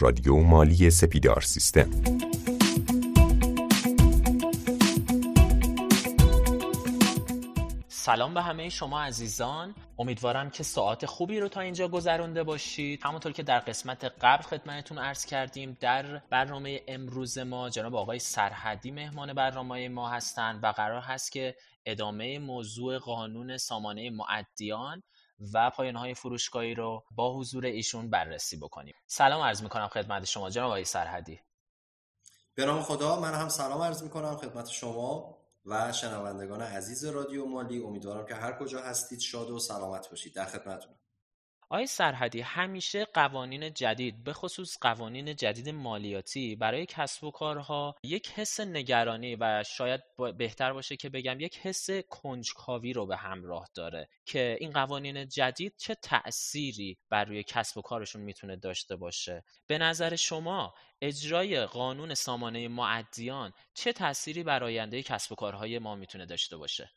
رادیو مالی سپیدار سیستم. سلام به همه شما عزیزان. امیدوارم که ساعت خوبی رو تا اینجا گذرونده باشید. همونطور که در قسمت قبل خدمتتون عرض کردیم در برنامه امروز ما جناب آقای سرحدی مهمان برنامه ما هستند و قرار هست که ادامه موضوع قانون سامانه معدیان و پایانه های فروشگاهی رو با حضور ایشون بررسی بکنیم. سلام عرض می‌کنم خدمت شما جناب آقای سرحدی. به نام خدا من هم سلام عرض می‌کنم خدمت شما و شنوندگان عزیز رادیو مالی. امیدوارم که هر کجا هستید شاد و سلامت باشید. در خدمتتونم آقای سرحدی همیشه قوانین جدید به خصوص قوانین جدید مالیاتی برای کسب و کارها یک حس نگرانی و شاید بهتر باشه که بگم یک حس کنجکاوی رو به همراه داره که این قوانین جدید چه تأثیری بر روی کسب و کارشون می‌تونه داشته باشه. به نظر شما اجرای قانون سامانه معدیان چه تأثیری بر آینده کسب و کارهای ما می‌تونه داشته باشه؟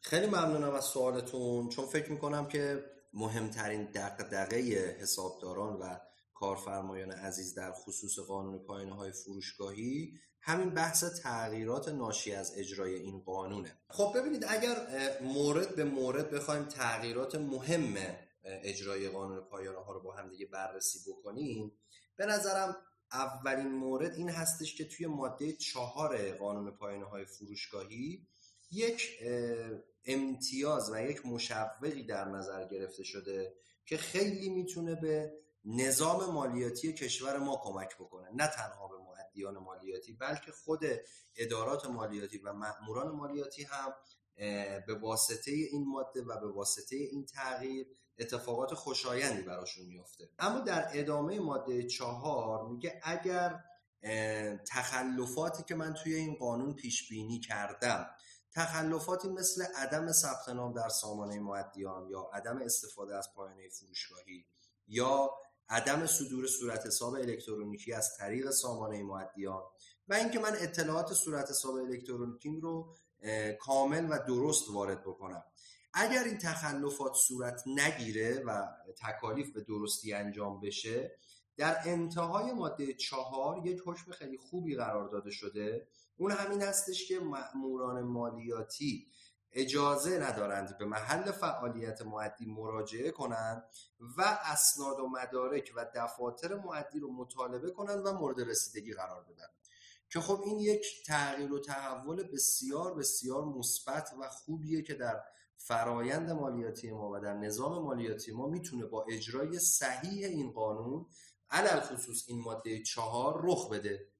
خیلی ممنونم از سوالتون چون فکر می‌کنم که مهمترین دقدقه حسابداران و کارفرمایان عزیز در خصوص قانون پایانه های فروشگاهی همین بحث تغییرات ناشی از اجرای این قانونه. خب ببینید اگر مورد به مورد بخوایم تغییرات مهم اجرای قانون پایانه ها رو با هم دیگه بررسی بکنیم به نظرم اولین مورد این هستش که توی ماده چهار قانون پایانه های فروشگاهی یک امتیاز و یک مشوقی در نظر گرفته شده که خیلی می‌تونه به نظام مالیاتی کشور ما کمک بکنه. نه تنها به معدیان مالیاتی بلکه خود ادارات مالیاتی و مأموران مالیاتی هم به واسطه این ماده و به واسطه این تغییر اتفاقات خوشایندی براشون میفته اما در ادامه ماده چهار میگه اگر تخلفاتی که من توی این قانون پیش بینی کردم تخلفاتی مثل عدم ثبت نام در سامانه معدیان یا عدم استفاده از پایانه فروشگاهی یا عدم صدور صورت حساب الکترونیکی از طریق سامانه معدیان و اینکه من اطلاعات صورت حساب الکترونیکی رو کامل و درست وارد بکنم. اگر این تخلفات صورت نگیره و تکالیف به درستی انجام بشه در انتهای ماده چهار یک حکم خیلی خوبی قرار داده شده اون همین هستش که مأموران مالیاتی اجازه ندارند به محل فعالیت معدی مراجعه کنند و اسناد و مدارک و دفاتر معدی رو مطالبه کنند و مورد رسیدگی قرار بدن. که خب این یک تغییر و تحول بسیار بسیار مثبت و خوبیه که در فرایند مالیاتی ما و در نظام مالیاتی ما می‌تونه با اجرای صحیح این قانون علل خصوص این ماده چهار رخ بده.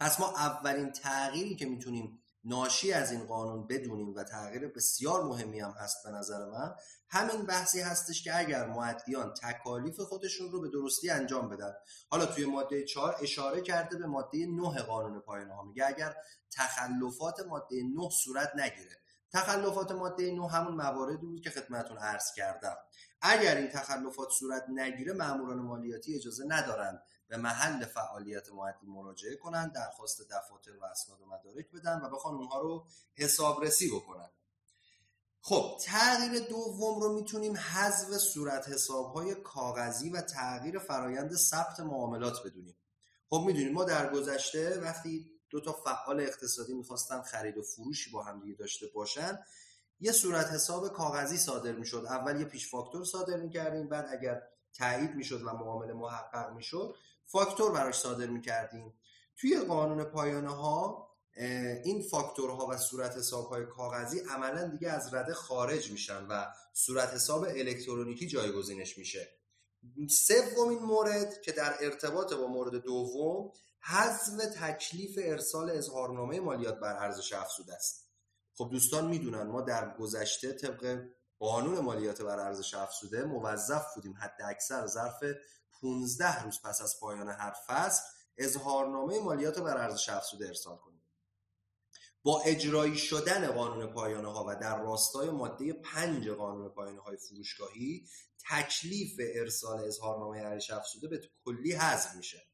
پس ما اولین تغییری که می‌تونیم ناشی از این قانون بدونیم و تغییر بسیار مهمی هم هست به نظر من همین بحثی هستش که اگر معدیان تکالیف خودشون رو به درستی انجام بدن. حالا توی ماده 4 اشاره کرده به ماده 9 قانون پایانه ها. میگه اگر تخلفات ماده 9 صورت نگیره. تخلفات ماده 9 همون مواردی بود که خدمتون عرض کردم. اگر این تخلفات صورت نگیره ماموران مالیاتی اجازه ندارند به محل فعالیت معدی مراجعه کنند درخواست دفاتر و اسناد و مدارک بدن و بخوان اونها رو حسابرسی بکنن. خب تغییر دوم رو می‌تونیم حذف صورت حسابهای کاغذی و تغییر فرایند ثبت معاملات بدونیم. خب می‌دونیم ما در گذشته وقتی دو تا فعال اقتصادی می‌خواستن خرید و فروشی با هم دیگه داشته باشن یه صورت حساب کاغذی صادر می‌شد. اول یه پیش فاکتور صادر می‌کردیم بعد اگر تایید می‌شد و معامله محقق می‌شد فاکتور براش صادر می‌کردیم. توی قانون پایانه ها این فاکتورها و صورت حساب های کاغذی عملا دیگه از رده خارج میشن و صورت حساب الکترونیکی جایگزینش میشه. سومین مورد که در ارتباط با مورد دوم حذف تکلیف ارسال اظهارنامه مالیات بر ارزش افزوده است. خب دوستان می‌دونن ما در گذشته طبق قانون مالیات بر ارزش افزوده موظف بودیم. حد اکثر ظرف 15 روز پس از پایان هر فصل اظهارنامه مالیات بر ارزش افزوده ارسال کنیم. با اجرایی شدن قانون پایانه ها و در راستای ماده 5 قانون پایانه های فروشگاهی تکلیف ارسال اظهارنامه ارزش افزوده به کلی حذف میشه.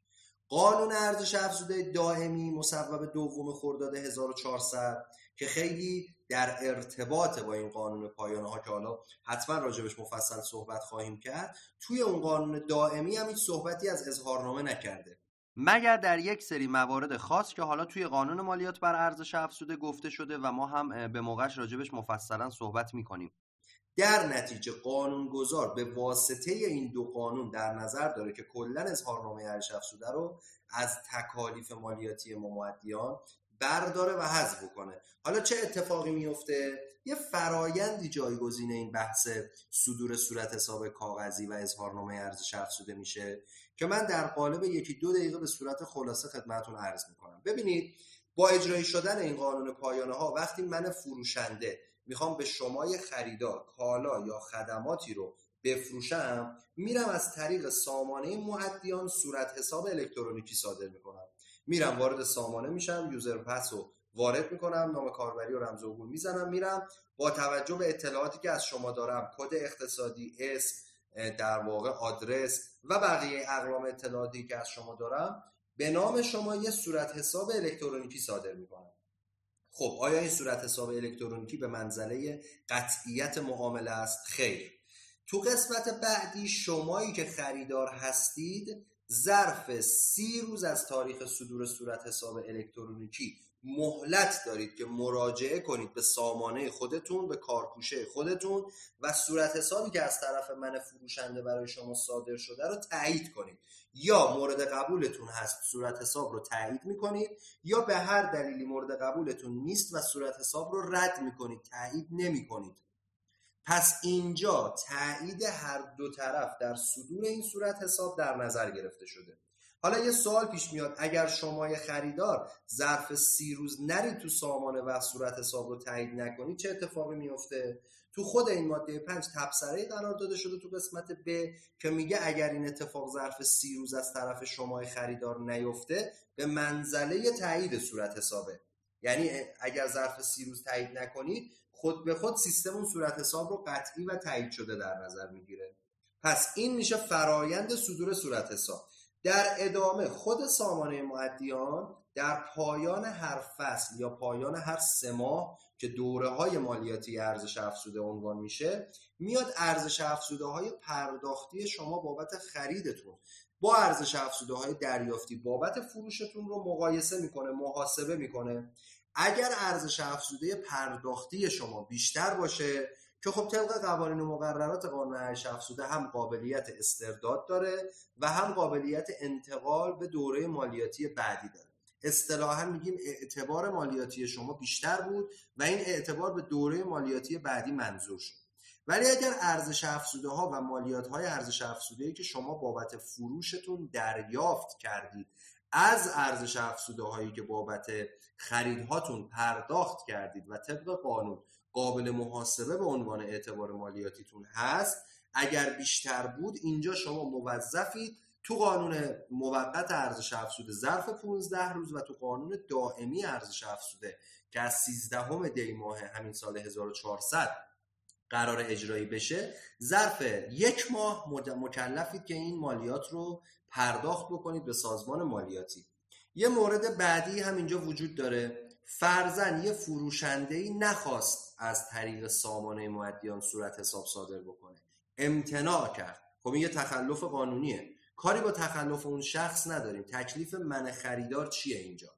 قانون ارزش افزوده دائمی مصوب دوم خرداد 1400 که خیلی در ارتباط با این قانون پایانه ها که حالا حتما راجبش مفصل صحبت خواهیم کرد توی اون قانون دائمی هم هیچ صحبتی از اظهارنامه نکرده. مگر در یک سری موارد خاص که حالا توی قانون مالیات بر ارزش افزوده گفته شده و ما هم به موقعش راجبش مفصلا صحبت می‌کنیم؟ در نتیجه قانونگذار به واسطه این دو قانون در نظر داره که کلا اظهارنامه ارزش افزوده رو از تکالیف مالیاتی ممدیان برداره و حذف کنه حالا چه اتفاقی میفته؟ یه فرایندی جایگزین این بحث صدور صورت حساب کاغذی و اظهارنامه ارزش افزوده میشه که من در قالب یکی دو دقیقه به صورت خلاصه خدمتتون عرض می‌کنم. ببینید با اجرایی شدن این قانون پایانه ها وقتی من فروشنده می‌خوام به شمای خریدار کالا یا خدماتی رو بفروشم میرم از طریق سامانه معدیان صورت حساب الکترونیکی صادر می‌کنم. میرم وارد سامانه میشم یوزر پس رو وارد می‌کنم نام کاربری و رمز عبور می‌زنم میرم. با توجه به اطلاعاتی که از شما دارم کد اقتصادی اسم در واقع آدرس و بقیه اقلام اطلاعاتی که از شما دارم به نام شما یه صورت حساب الکترونیکی صادر می‌کنم. خب آیا این صورت حساب الکترونیکی به منزله قطعیت معامله است؟ خیر. تو قسمت بعدی شمایی که خریدار هستید ظرف سی روز از تاریخ صدور صورت حساب الکترونیکی مهلت دارید که مراجعه کنید به سامانه خودتون به کارکوشه خودتون و صورت حسابی که از طرف من فروشنده برای شما صادر شده رو تایید کنید. یا مورد قبولتون هست صورت حساب رو تایید می‌کنید یا به هر دلیلی مورد قبولتون نیست و صورت حساب رو رد می‌کنید تایید نمی‌کنید. پس اینجا تایید هر دو طرف در صدور این صورت حساب در نظر گرفته شده. حالا یه سوال پیش میاد. اگر شما خریدار ظرف سی روز نرید تو سامانه و صورت حساب رو تایید نکنید چه اتفاقی میفته؟ تو خود این ماده پنج تبصره قرار داده شده تو قسمت ب که میگه اگر این اتفاق ظرف سی روز از طرف شما خریدار نیفته به منزله تایید صورت حسابه. یعنی اگر ظرف سی روز تایید نکنید خود به خود سیستم اون صورت حساب رو قطعی و تایید شده در نظر می‌گیره. پس این میشه فرایند صدور صورت حساب. در ادامه خود سامانه معدیان در پایان هر فصل یا پایان هر سه ماه که دوره های مالیاتی ارزش افزوده عنوان میشه میاد ارزش افزوده های پرداختی شما بابت خریدتون. با ارزش افزوده های دریافتی بابت فروشتون رو مقایسه می‌کنه محاسبه می‌کنه. اگر ارزش افزوده پرداختی شما بیشتر باشه که خب طبق قوانین و مقررات قانون ارزش افزوده هم قابلیت استرداد داره و هم قابلیت انتقال به دوره مالیاتی بعدی داره. اصطلاحا میگیم اعتبار مالیاتی شما بیشتر بود و این اعتبار به دوره مالیاتی بعدی منظور شد. ولی اگر ارزش افزوده ها و مالیات های ارزش افزوده ای که شما بابت فروشتون دریافت کردید از ارزش افزوده هایی که بابت خریدهاتون پرداخت کردید و طبق قانون قابل محاسبه به عنوان اعتبار مالیاتیتون هست اگر بیشتر بود اینجا شما موظفید تو قانون موقت ارزش افزوده ظرف 15 روز و تو قانون دائمی ارزش افزوده که از 13 دی ماه همین سال 1400 قرار اجرایی بشه ظرف یک ماه مکلفید که این مالیات رو پرداخت بکنید به سازمان مالیاتی. یه مورد بعدی هم اینجا وجود داره. فرزن یه فروشنده ای نخواست از طریق سامانه معدیان صورت حساب صادر بکنه. امتناع کرد. خب این یه تخلف قانونیه. کاری با تخلف اون شخص نداریم. تکلیف من خریدار چیه اینجا؟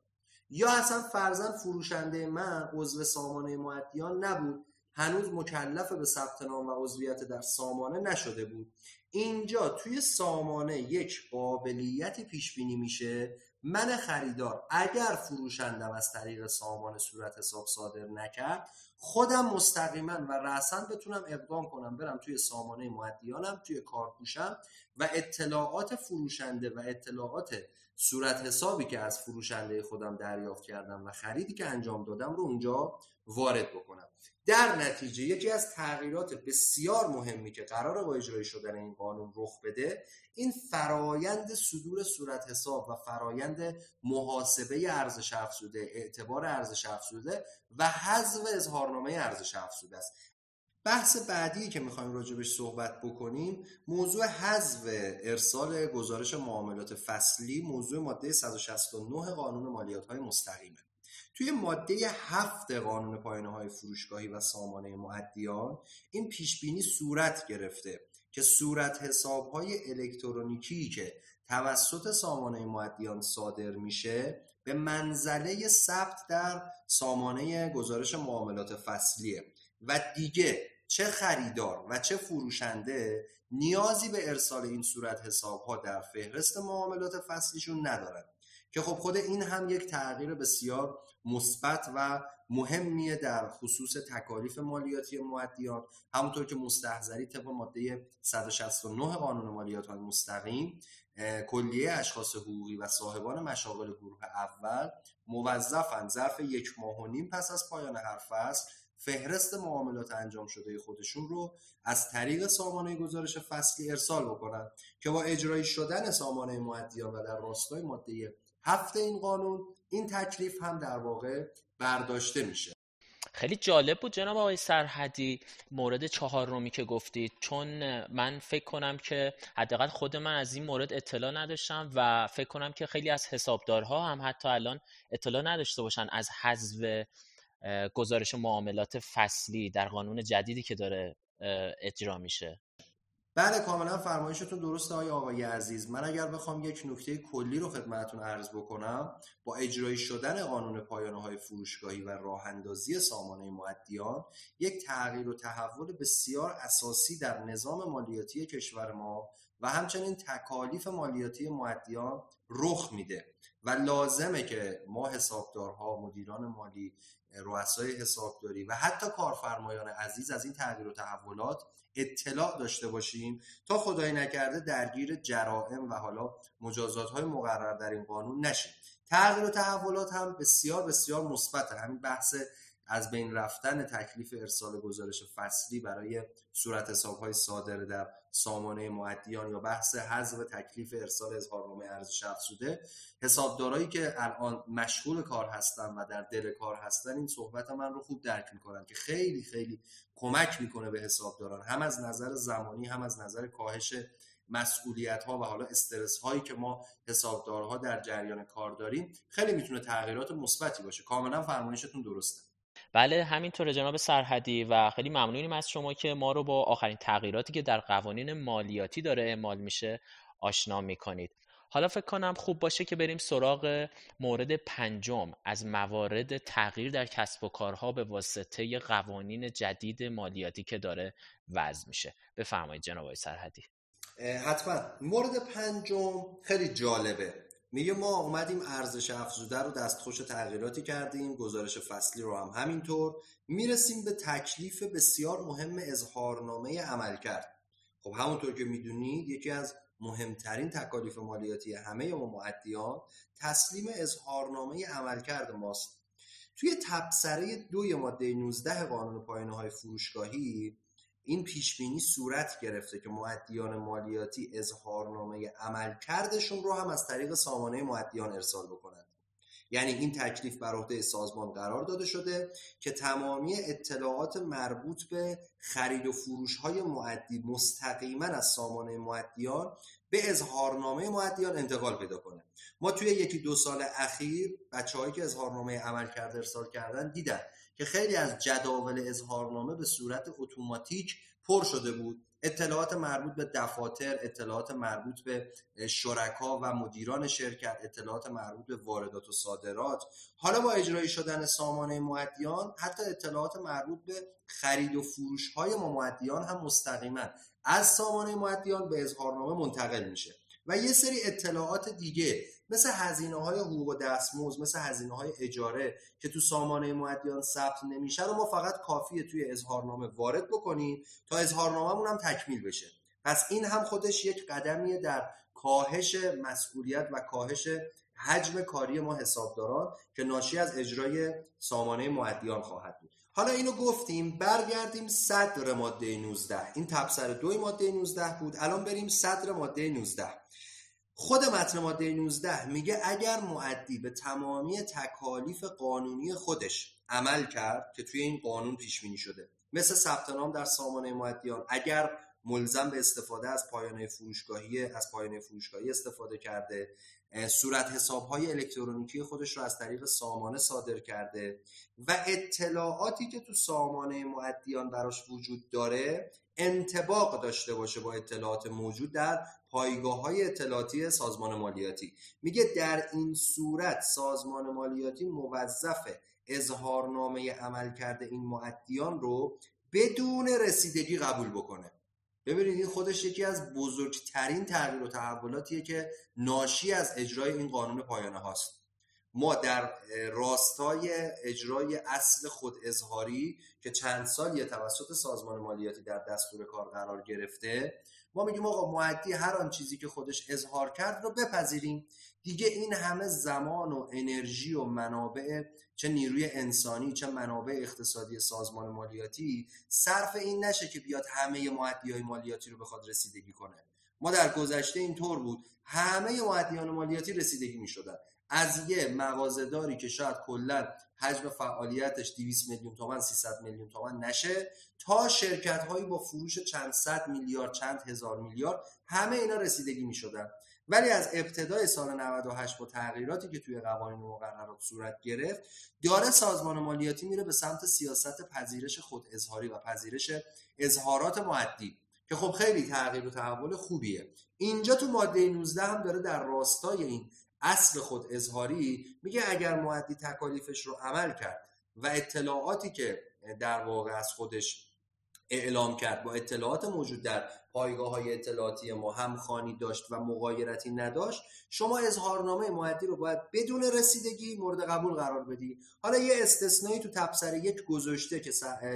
یا اصلا فرزن فروشنده من عضو سامانه معدیان نبود؟ هنوز مکلف به ثبت نام و عضویت در سامانه نشده بود. اینجا توی سامانه یک قابلیتی پیش بینی میشه. من خریدار اگر فروشندم از طریق سامانه صورت حساب صادر نکرد خودم مستقیما و رأسا بتونم اقدام کنم برم توی سامانه معدیانم توی کارکوشم و اطلاعات فروشنده و اطلاعات صورت حسابی که از فروشنده خودم دریافت کردم و خریدی که انجام دادم رو اونجا وارد بکنم. در نتیجه یکی از تغییرات بسیار مهمی که قرار با اجرای شدن این قانون رخ بده این فرایند صدور صورت حساب و فرایند محاسبه ارزش افزوده اعتبار ارزش افزوده و حذف اظهارنامه ارزش افزوده است. بحث بعدی که می‌خوایم راجبش صحبت بکنیم موضوع حذف ارسال گزارش معاملات فصلی موضوع ماده 169 قانون مالیات های مستقیمه. توی ماده هفت قانون پایانه های فروشگاهی و سامانه معدیان این پیش بینی صورت گرفته که صورت حساب های الکترونیکی که توسط سامانه معدیان صادر میشه به منزله ثبت در سامانه گزارش معاملات فصلیه. و دیگه چه خریدار و چه فروشنده نیازی به ارسال این صورت حساب ها در فهرست معاملات فصلیشون ندارن. که خب خود این هم یک تغییر بسیار مثبت و مهمیه در خصوص تکالیف مالیاتی معدیان. همونطور که مستحضری طبق ماده 169 قانون مالیات مستقیم کلیه اشخاص حقوقی و صاحبان مشاغل گروه اول موظفن ظرف یک ماه و نیم پس از پایان هر فصل فهرست معاملات انجام شده خودشون رو از طریق سامانه گزارش فصلی ارسال بکنن که با اجرایی شدن سامانه معدیان و در راستای ماده هفت این قانون این تکلیف هم در واقع برداشته میشه. خیلی جالب بود جناب آقای سرحدی مورد چهار رومی که گفتید چون من فکر کنم که حداقل خود من از این مورد اطلاع نداشتم و فکر کنم که خیلی از حسابدارها هم حتی الان اطلاع نداشته باشن از حذف گزارش معاملات فصلی در قانون جدیدی که داره اجرا میشه. بله کاملا فرمایشتون درسته های آقای عزیز. من اگر بخوام یک نکته کلی رو خدمتتون عرض بکنم با اجرایی شدن قانون پایانه های فروشگاهی و راه اندازی سامانه معدیان یک تغییر و تحول بسیار اساسی در نظام مالیاتی کشور ما و همچنین تکالیف مالیاتی معدیان رخ میده. و لازمه که ما حسابدارها مدیران مالی رؤسای حسابداری و حتی کارفرمایان عزیز از این تغییر و تحولات اطلاع داشته باشیم تا خدای نکرده درگیر جرائم و حالا مجازات های مقرر در این قانون نشیم. تغییر و تحولات هم بسیار بسیار مثبته. همین بحث از بین رفتن تکلیف ارسال گزارش فصلی برای صورت حساب های صادره در سامانه معدیان یا بحث حذف تکلیف ارسال اظهارنامه ارزش افزوده حسابدارایی که الان مشغول کار هستن و در دل کار هستن این صحبت من رو خوب درک می‌کنن که خیلی خیلی کمک می‌کنه به حسابداران هم از نظر زمانی هم از نظر کاهش مسئولیت ها و حالا استرس هایی که ما حسابدارها در جریان کار داریم خیلی می‌تونه تغییرات مثبتی باشه. کاملا فرمایشتون درسته. بله همینطور جناب سرحدی و خیلی ممنونیم از شما که ما رو با آخرین تغییراتی که در قوانین مالیاتی داره اعمال میشه آشنا می‌کنید. حالا فکر کنم خوب باشه که بریم سراغ مورد پنجم از موارد تغییر در کسب و کارها به واسطه قوانین جدید مالیاتی که داره وضع میشه. بفرمایید جناب سرحدی. حتما. مورد پنجم خیلی جالبه. میگه ما اومدیم ارزش افزوده رو دستخوش تغییراتی کردیم گزارش فصلی رو هم همینطور. می‌رسیم به تکلیف بسیار مهم اظهارنامه عمل کرد خب همونطور که می‌دونید یکی از مهمترین تکالیف مالیاتی همه ما معدیان تسلیم اظهارنامه عملکرد ماست. توی تبصره دوی ماده 19 قانون پایانه های فروشگاهی این پیش بینی صورت گرفته که معدیان مالیاتی اظهارنامه عملکردشون رو هم از طریق سامانه معدیان ارسال بکنند. یعنی این تکلیف بر عهده سازمان قرار داده شده که تمامی اطلاعات مربوط به خرید و فروش های معدی مستقیما از سامانه معدیان به اظهارنامه معدیان انتقال پیدا کنه. ما توی یکی دو سال اخیر بچههایی که اظهارنامه عمل کرده ارسال کردن دیدن. که خیلی از جداول اظهارنامه به صورت اتوماتیک پر شده بود. اطلاعات مربوط به دفاتر اطلاعات مربوط به شرکا و مدیران شرکت اطلاعات مربوط به واردات و صادرات. حالا با اجرایی شدن سامانه معدیان حتی اطلاعات مربوط به خرید و فروش های معدیان هم مستقیما از سامانه معدیان به اظهارنامه منتقل میشه. و یه سری اطلاعات دیگه مثل هزینه های حقوق و دستمزد مثل هزینه های اجاره که تو سامانه معدیان ثبت نمیشن و ما فقط کافیه توی اظهارنامه وارد بکنیم تا اظهارنامهمون هم تکمیل بشه. پس این هم خودش یک قدمیه در کاهش مسئولیت و کاهش حجم کاری ما حسابداران که ناشی از اجرای سامانه معدیان خواهد بود. حالا اینو گفتیم برگردیم صدر ماده 19 این تبصر دوی ماده 19 بود. الان بریم صدر ماده 19 خود متن ماده 19 میگه اگر معدی به تمامی تکالیف قانونی خودش عمل کرد که توی این قانون پیش بینی شده مثل ثبت نام در سامانه معدیان اگر ملزم به استفاده از پایانه فروشگاهی از پایانه فروشگاهی استفاده کرده صورت حساب های الکترونیکی خودش رو از طریق سامانه صادر کرده و اطلاعاتی که تو سامانه معدیان براش وجود داره انتباق داشته باشه با اطلاعات موجود در پایگاه های اطلاعاتی سازمان مالیاتی. میگه در این صورت سازمان مالیاتی موظف اظهارنامه عمل کرده این معدیان رو بدون رسیدگی قبول بکنه. ببینید این خودش یکی از بزرگترین تغییر و تحولاتیه که ناشی از اجرای این قانون پایانه هاست. ما در راستای اجرای اصل خود اظهاری که چند سال توسط سازمان مالیاتی در دستور کار قرار گرفته ما میگیم آقا معدی هر آن چیزی که خودش اظهار کرد رو بپذیریم. دیگه این همه زمان و انرژی و منابع چه نیروی انسانی چه منابع اقتصادی سازمان مالیاتی صرف این نشه که بیاد همه معدی های مالیاتی رو بخواد رسیدگی کنه. ما در گذشته اینطور بود. همه معدیان مالیاتی رسیدگی می شدن از یه مغازه‌داری که شاید کلا حجم فعالیتش 200 میلیون تومن 300 میلیون تومن نشه تا شرکت هایی با فروش چند صد میلیارد چند هزار میلیارد همه اینا رسیدگی می شدن ولی از ابتدای سال 98 با تغییراتی که توی قوانین و مقررات صورت گرفت داره سازمان مالیاتی میره به سمت سیاست پذیرش خود اظهاری و پذیرش اظهارات معدی که خب خیلی تغییر و تحول خوبیه. اینجا تو ماده 19 هم داره در راستای این اصل خود اظهاری میگه اگر معدی تکالیفش رو عمل کرد و اطلاعاتی که در واقع از خودش اعلام کرد با اطلاعات موجود در پایگاه های اطلاعاتی ما همخانی داشت و مقایرتی نداشت شما اظهارنامه معدی رو باید بدون رسیدگی مورد قبول قرار بدی. حالا یه استثنایی تو تبصره یک گذاشته که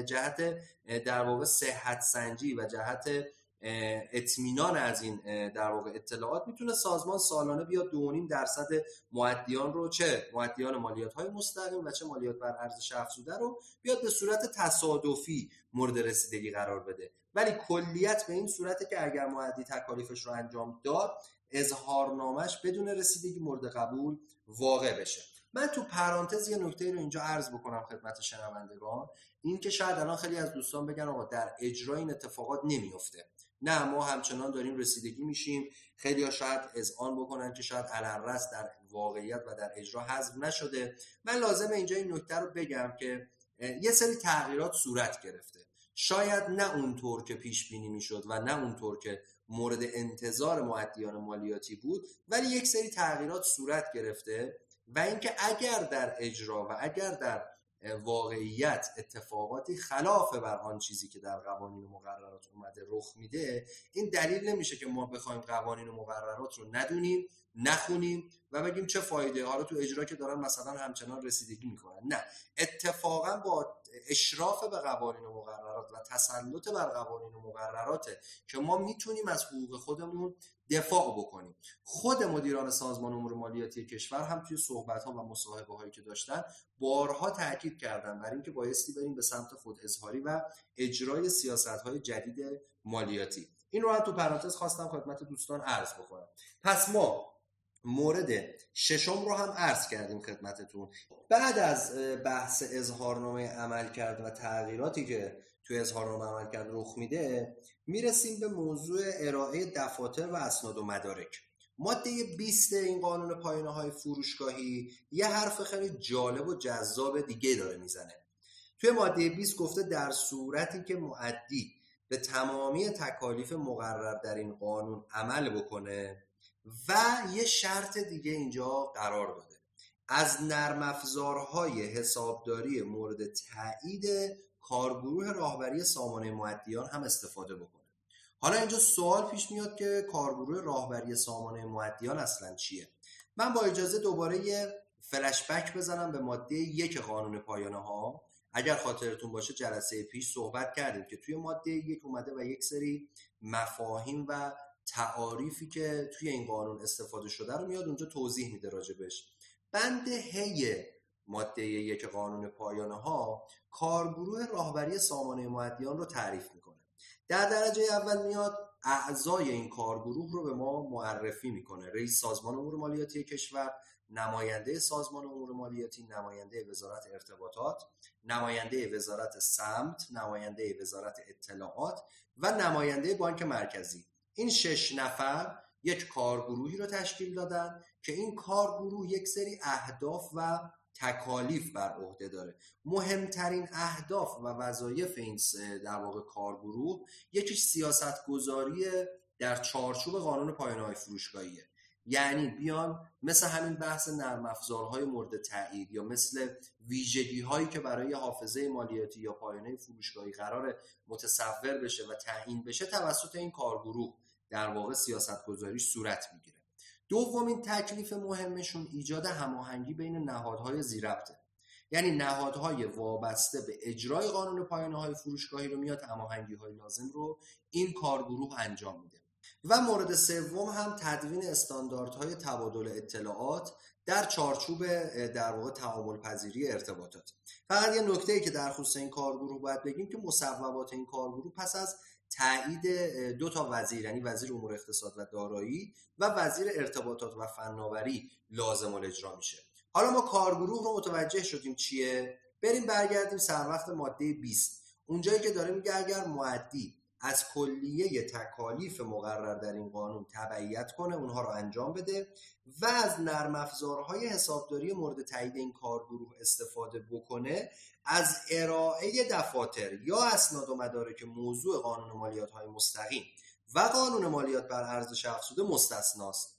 جهت در واقع صحت سنجی و جهت اطمینان از این در واقع اطلاعات. می‌تونه سازمان سالانه بیاد دو درصد معدیان رو چه معدیان مالیات های مستقیم و چه مالیات بر ارزش افزوده رو بیاد به صورت تصادفی مورد رسیدگی قرار بده. ولی کلیت به این صورته که اگر معدی تکالیفش رو انجام داد اظهارنامش بدون رسیدگی مورد قبول واقع بشه. من تو پرانتز یه نکته رو اینجا عرض بکنم خدمت شنوندگان. این که شاید الان خیلی از دوستان بگن آقا در اجرای این اتفاقات نمیفته نه ما همچنان داریم رسیدگی میشیم. خیلی ها شاید اذعان بکنن که شاید علرس در واقعیت و در اجرا حذف نشده. من لازم اینجا این نکته رو بگم که یه سری تغییرات صورت گرفته. شاید نه اونطور که پیش بینی می‌شد و نه اونطور که مورد انتظار معدیان مالیاتی بود ولی یک سری تغییرات صورت گرفته و اینکه اگر در اجرا و اگر در واقعیت اتفاقاتی خلاف بر آن چیزی که در قوانین و مقررات اومده رخ میده این دلیل نمیشه که ما بخوایم قوانین و مقررات رو ندونیم نخونیم و بگیم چه فایده. حالا تو اجرا که دارن مثلا همچنان رسیدگی می‌کنن. نه. اتفاقا با اشراف به قوانین و مقررات و تسلط بر قوانین و مقرراته که ما می‌تونیم از حقوق خودمون دفاع بکنیم. خود مدیران سازمان امور مالیاتی کشور هم توی صحبت ها و مصاحبه هایی که داشتن بارها تاکید کردن بر اینکه بایستی بریم به سمت خود اظهاری و اجرای سیاست های جدید مالیاتی. این رو هم تو پرانتز خواستم خدمت دوستان عرض بکنم. پس ما مورد ششم رو هم عرض کردیم خدمتتون. بعد از بحث اظهارنامه عمل کرد و تغییراتی که توی اظهارنامه عمل کرد رخ میده می‌رسیم به موضوع ارائه دفاتر و اسناد و مدارک. ماده 20 این قانون پایانه های فروشگاهی یه حرف خیلی جالب و جذاب دیگه داره می‌زنه. توی ماده 20 گفته در صورتی که معدی به تمامی تکالیف مقرر در این قانون عمل بکنه و یه شرط دیگه اینجا قرار داده. از نرم افزارهای حسابداری مورد تایید کارگروه راهبری سامانه معدیان هم استفاده بکنه. حالا اینجا سوال پیش میاد که کارگروه راهبری سامانه معدیان اصلا چیه؟ من با اجازه دوباره یه فلشبک بزنم به ماده یک قانون پایانه ها. اگر خاطرتون باشه جلسه پیش صحبت کردیم که توی ماده یک اومده و یک سری مفاهیم و تعاریفی که توی این قانون استفاده شده رو میاد اونجا توضیح میده راجبش. بند هی ماده یک قانون پایانه ها کارگروه راهبری سامانه معدیان رو تعریف می‌کنه. در درجه اول میاد اعضای این کارگروه رو به ما معرفی می‌کنه. رئیس سازمان امور مالیاتی کشور نماینده سازمان امور مالیاتی نماینده وزارت ارتباطات نماینده وزارت سمت نماینده وزارت اطلاعات و نماینده بانک مرکزی. این شش نفر یک کارگروهی رو تشکیل دادن که این کارگروه یک سری اهداف و تکالیف بر عهده داره. مهمترین اهداف و وظایف این در واقع کارگروه یکیش سیاست گذاری در چارچوب قانون پایانه های فروشگاهیه. یعنی بیان مثل همین بحث نرم افزارهای مورد تایید یا مثل ویژگی هایی که برای حافظه مالیاتی یا پایانه فروشگاهی قرار متصور بشه و تعیین بشه توسط این کارگروه. در واقع سیاست گذاریش صورت می‌گیره. دومین تکلیف مهمشون ایجاد هماهنگی بین نهادهای زیربطه. یعنی نهادهای وابسته به اجرای قانون پایانه های فروشگاهی رو میاد هماهنگی های لازم رو این کارگروه انجام میده. و مورد سوم هم تدوین استانداردهای تبادل اطلاعات در چارچوب در واقع تعامل پذیری ارتباطات. فقط یه نکته ای که در خصوص این کارگروه باید بگیم که مصوبات این کارگروه پس از تایید دو تا وزیر یعنی وزیر امور اقتصاد و دارایی و وزیر ارتباطات و فناوری لازم اجرا میشه. حالا ما کارگروه رو متوجه شدیم چیه؟ بریم برگردیم سر وقت ماده 20 اونجایی که داره میگه اگر معدی از کلیه تکالیف مقرر در این قانون تبعیت کنه اونها رو انجام بده و از نرم افزارهای حسابداری مورد تایید این کارگروه استفاده بکنه از ارائه دفاتر یا اسناد و مدارک موضوع قانون مالیات های مستقیم و قانون مالیات بر ارز افزوده مستثناست.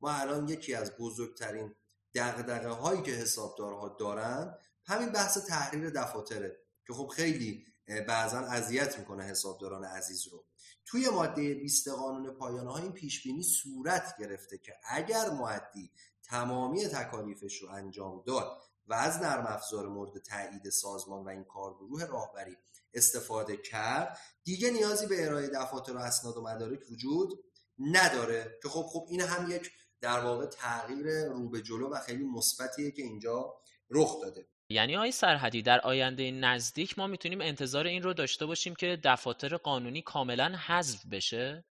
ما الان یکی از بزرگترین دغدغه هایی که حسابدارها دارن همین بحث تحریر دفاتره که خب خیلی بعضا اذیت می‌کنه حسابداران عزیز رو. توی ماده 20 قانون پایانه ها این پیش بینی صورت گرفته که اگر معدی تمامی تکالیفش رو انجام داد و از نرم افزار مورد تایید سازمان و این کارگروه راهبری استفاده کرد دیگه نیازی به ارائه دفاتر و اسناد و مدارک وجود نداره که خب خب این هم یک در واقع تغییر رو به جلو و خیلی مثبتیه که اینجا رخ داده. یعنی آقای سرحدی در آینده نزدیک ما می‌تونیم انتظار این رو داشته باشیم که دفاتر قانونی کاملا حذف بشه؟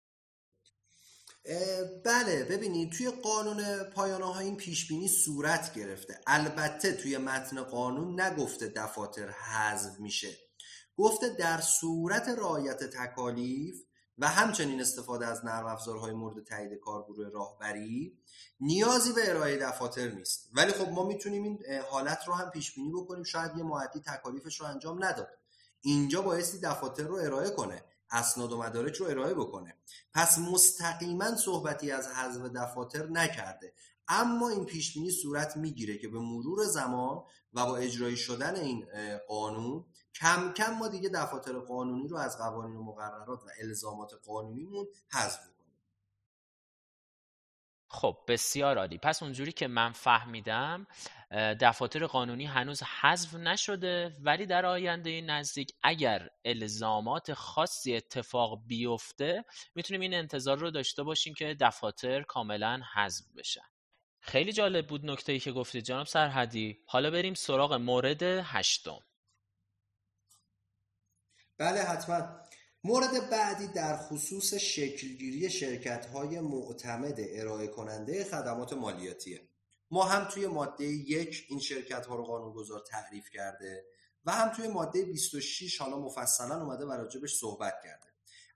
بله. ببینید توی قانون پایانه ها این پیش بینی صورت گرفته. البته توی متن قانون نگفته دفاتر حذف میشه. گفته در صورت رعایت تکالیف و همچنین استفاده از نرم افزارهای مورد تایید کارگروه راهبری نیازی به ارائه دفاتر نیست. ولی خب ما می‌تونیم این حالت رو هم پیش بینی بکنیم. شاید یه معدی تکالیفش رو انجام نداد. اینجا بایستی دفاتر رو ارائه کنه. اسناد و مدارک رو ارائه بکنه. پس مستقیما صحبتی از حذف دفاتر نکرده. اما این پیش بینی صورت می‌گیره که به مرور زمان و با اجرایی شدن این قانون کم کم ما دیگه دفاتر قانونی رو از قوانین و مقررات و الزامات قانونیمون حذف کنیم خب بسیار عالی. پس اونجوری که من فهمیدم دفاتر قانونی هنوز حذف نشده ولی در آینده نزدیک اگر الزامات خاصی اتفاق بیفته می‌تونیم این انتظار رو داشته باشیم که دفاتر کاملا حذف بشن خیلی جالب بود نکته ای که گفتید جناب سرحدی. حالا بریم سراغ مورد هشتم. بله حتما. مورد بعدی در خصوص شکلگیری شرکت های معتمد ارائه کننده خدمات مالیاتیه. ما هم توی ماده یک این شرکت ها رو قانونگذار تعریف کرده و هم توی ماده 26 حالا مفصلا اومده و راجبش صحبت کرده.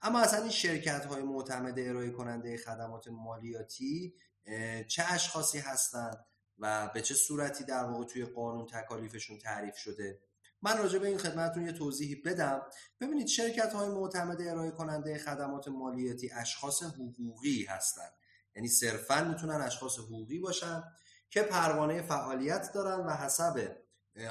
اما اصلا این شرکت های معتمد ارائه کننده خدمات مالیاتی چه اشخاصی هستند و به چه صورتی در واقع توی قانون تکالیفشون تعریف شده؟ من راجع به این خدمتتون یه توضیحی بدم. ببینید شرکت های معتمد ارائه کننده خدمات مالیاتی اشخاص حقوقی هستند. یعنی صرفا می‌تونن اشخاص حقوقی باشن که پروانه فعالیت دارن و حسب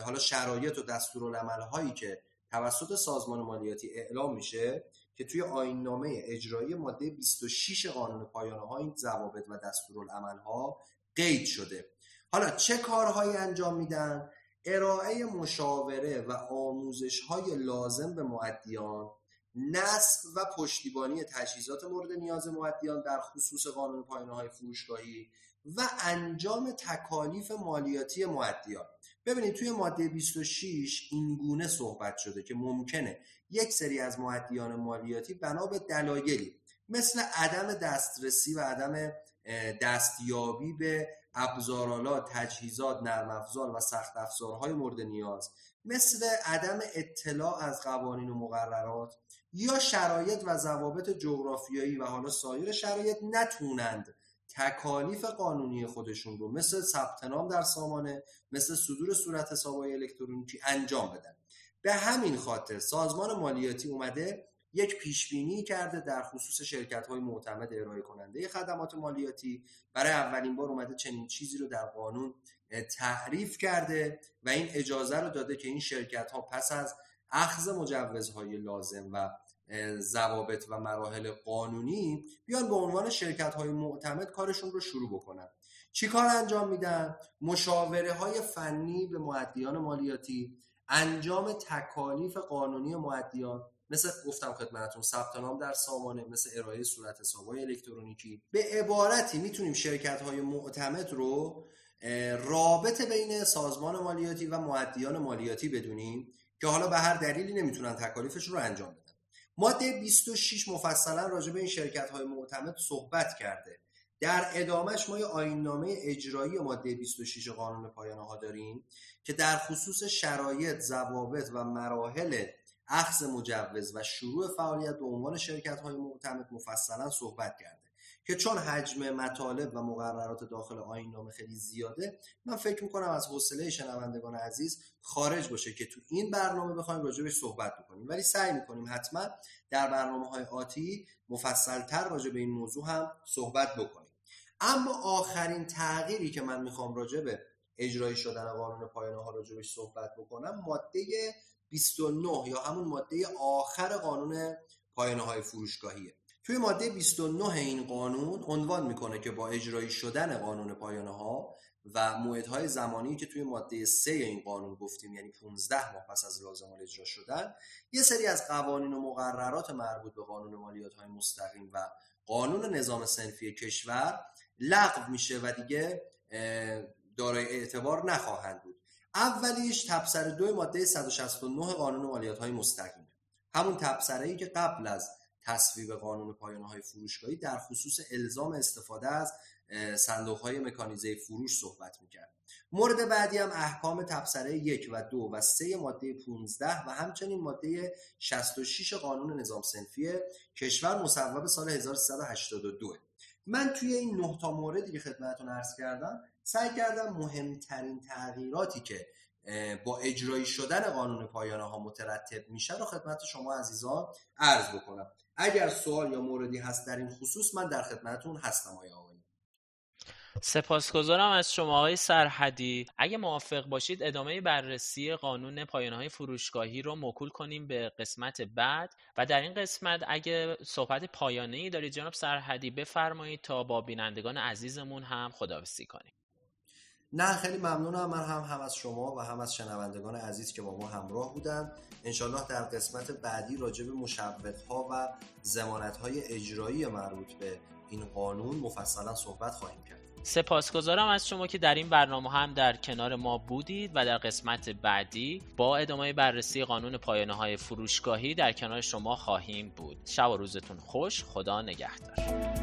حالا شرایط و دستورالعمل هایی که توسط سازمان مالیاتی اعلام میشه که توی آیین نامه اجرایی ماده 26 قانون پایانه ها این ضوابط و دستورالعمل ها قید شده. حالا چه کارهایی انجام میدن؟ ارائه مشاوره و آموزش های لازم به معدیان نصب و پشتیبانی تجهیزات مورد نیاز معدیان در خصوص قانون پایانه های فروشگاهی و انجام تکالیف مالیاتی معدیان ببینید توی ماده 26 این گونه صحبت شده که ممکنه یک سری از معدیان مالیاتی بنا به دلایلی مثل عدم دسترسی و عدم دستیابی به ابزارالات تجهیزات نرم افزار و سخت افزارهای مورد نیاز مثل عدم اطلاع از قوانین و مقررات یا شرایط و ضوابط جغرافیایی و حالا سایر شرایط نتونند تکالیف قانونی خودشون رو مثل ثبت نام در سامانه مثل صدور صورت حسابهای الکترونیکی انجام بدن. به همین خاطر سازمان مالیاتی اومده یک پیش بینی کرده در خصوص شرکت های معتمد ارائه کننده خدمات مالیاتی برای اولین بار اومده چنین چیزی رو در قانون تعریف کرده و این اجازه رو داده که این شرکت ها پس از اخذ مجوزهای لازم و ضوابط و مراحل قانونی بیان به عنوان شرکت های معتمد کارشون رو شروع بکنن چی کار انجام میدن؟ مشاوره های فنی به معدیان مالیاتی انجام تکالیف قانونی معدیان مثل گفتم خدمتتون ثبت نام در سامانه مثل ارائه صورت حسابهای الکترونیکی. به عبارتی می‌تونیم شرکت های معتمد رو رابط بین سازمان مالیاتی و معدیان مالیاتی بدونیم که حالا به هر دلیلی نمی‌تونن تکالیفش رو انجام بدن. ماده 26 مفصلا راجع به این شرکت های معتمد صحبت کرده. در ادامهش ما یه آیننامه اجرایی ماده 26 قانون پایانه ها داریم که در خصوص شرایط، ضوابط و مراحل اخذ مجوز و شروع فعالیت به عنوان شرکت های معتمد مفصلا صحبت کرده که چون حجم مطالب و مقررات داخل آین نامه خیلی زیاده من فکر می‌کنم از حوصله شنوندگان عزیز خارج باشه که تو این برنامه بخوایم راجع صحبت بکنیم. ولی سعی می‌کنیم حتما در برنامه های آتی مفصلتر راجع به این موضوع هم صحبت بکنیم. اما آخرین تغییری که من می‌خوام راجع به اجرایی شدن قانون پایانه ها راجبش صحبت بکنم ماده 29 یا همون ماده آخر قانون پایانه های فروشگاهیه. توی ماده 29 این قانون عنوان می‌کنه که با اجرایی شدن قانون پایانه ها و موعدهای زمانی که توی ماده 3 این قانون گفتیم یعنی 15 ماه پس از لازم اجرا شدن یه سری از قوانین و مقررات مربوط به قانون مالیات های مستقیم و قانون نظام سنفی کشور لغو میشه و دیگه دارای اعتبار نخواهند بود. اولیش تبصر دو ماده 169 قانون مالیات های مستقیم. همون تبصره ای که قبل از تصویب قانون پایانه های فروشگاهی در خصوص الزام استفاده از صندوق های مکانیزه فروش صحبت می‌کرد. مورد بعدی هم احکام تبصره یک و دو و سه ماده 15 و همچنین ماده 66 قانون نظام سنفی کشور مصوب سال 1382 من توی این نه تا موردی که خدمتتون عرض کردم سعی کردم مهمترین تغییراتی که با اجرایی شدن قانون پایانه ها مترتب میشه رو خدمت شما عزیزان عرض بکنم. اگر سوال یا موردی هست در این خصوص من در خدمتتون هستم آیا آقایی سپاسگزارم از شما آقای سرحدی. اگه موافق باشید ادامه بررسی قانون پایانه های فروشگاهی رو موکول کنیم به قسمت بعد. و در این قسمت اگه صحبت پایانه ای دارید جناب سرحدی بفرمایید تا با بینندگان عزیزمون هم خداحافظی کنیم. نه خیلی ممنونم. من هم هم از شما و هم از شنوندگان عزیز که با ما همراه بودن. انشالله در قسمت بعدی راجع به ها و زمانت های اجرایی مربوط به این قانون مفصلا صحبت خواهیم کرد. سپاسگزارم از شما که در این برنامه هم در کنار ما بودید و در قسمت بعدی با ادامه بررسی قانون پایانه های فروشگاهی در کنار شما خواهیم بود. شب و روزتون خوش. خدا نگهدار.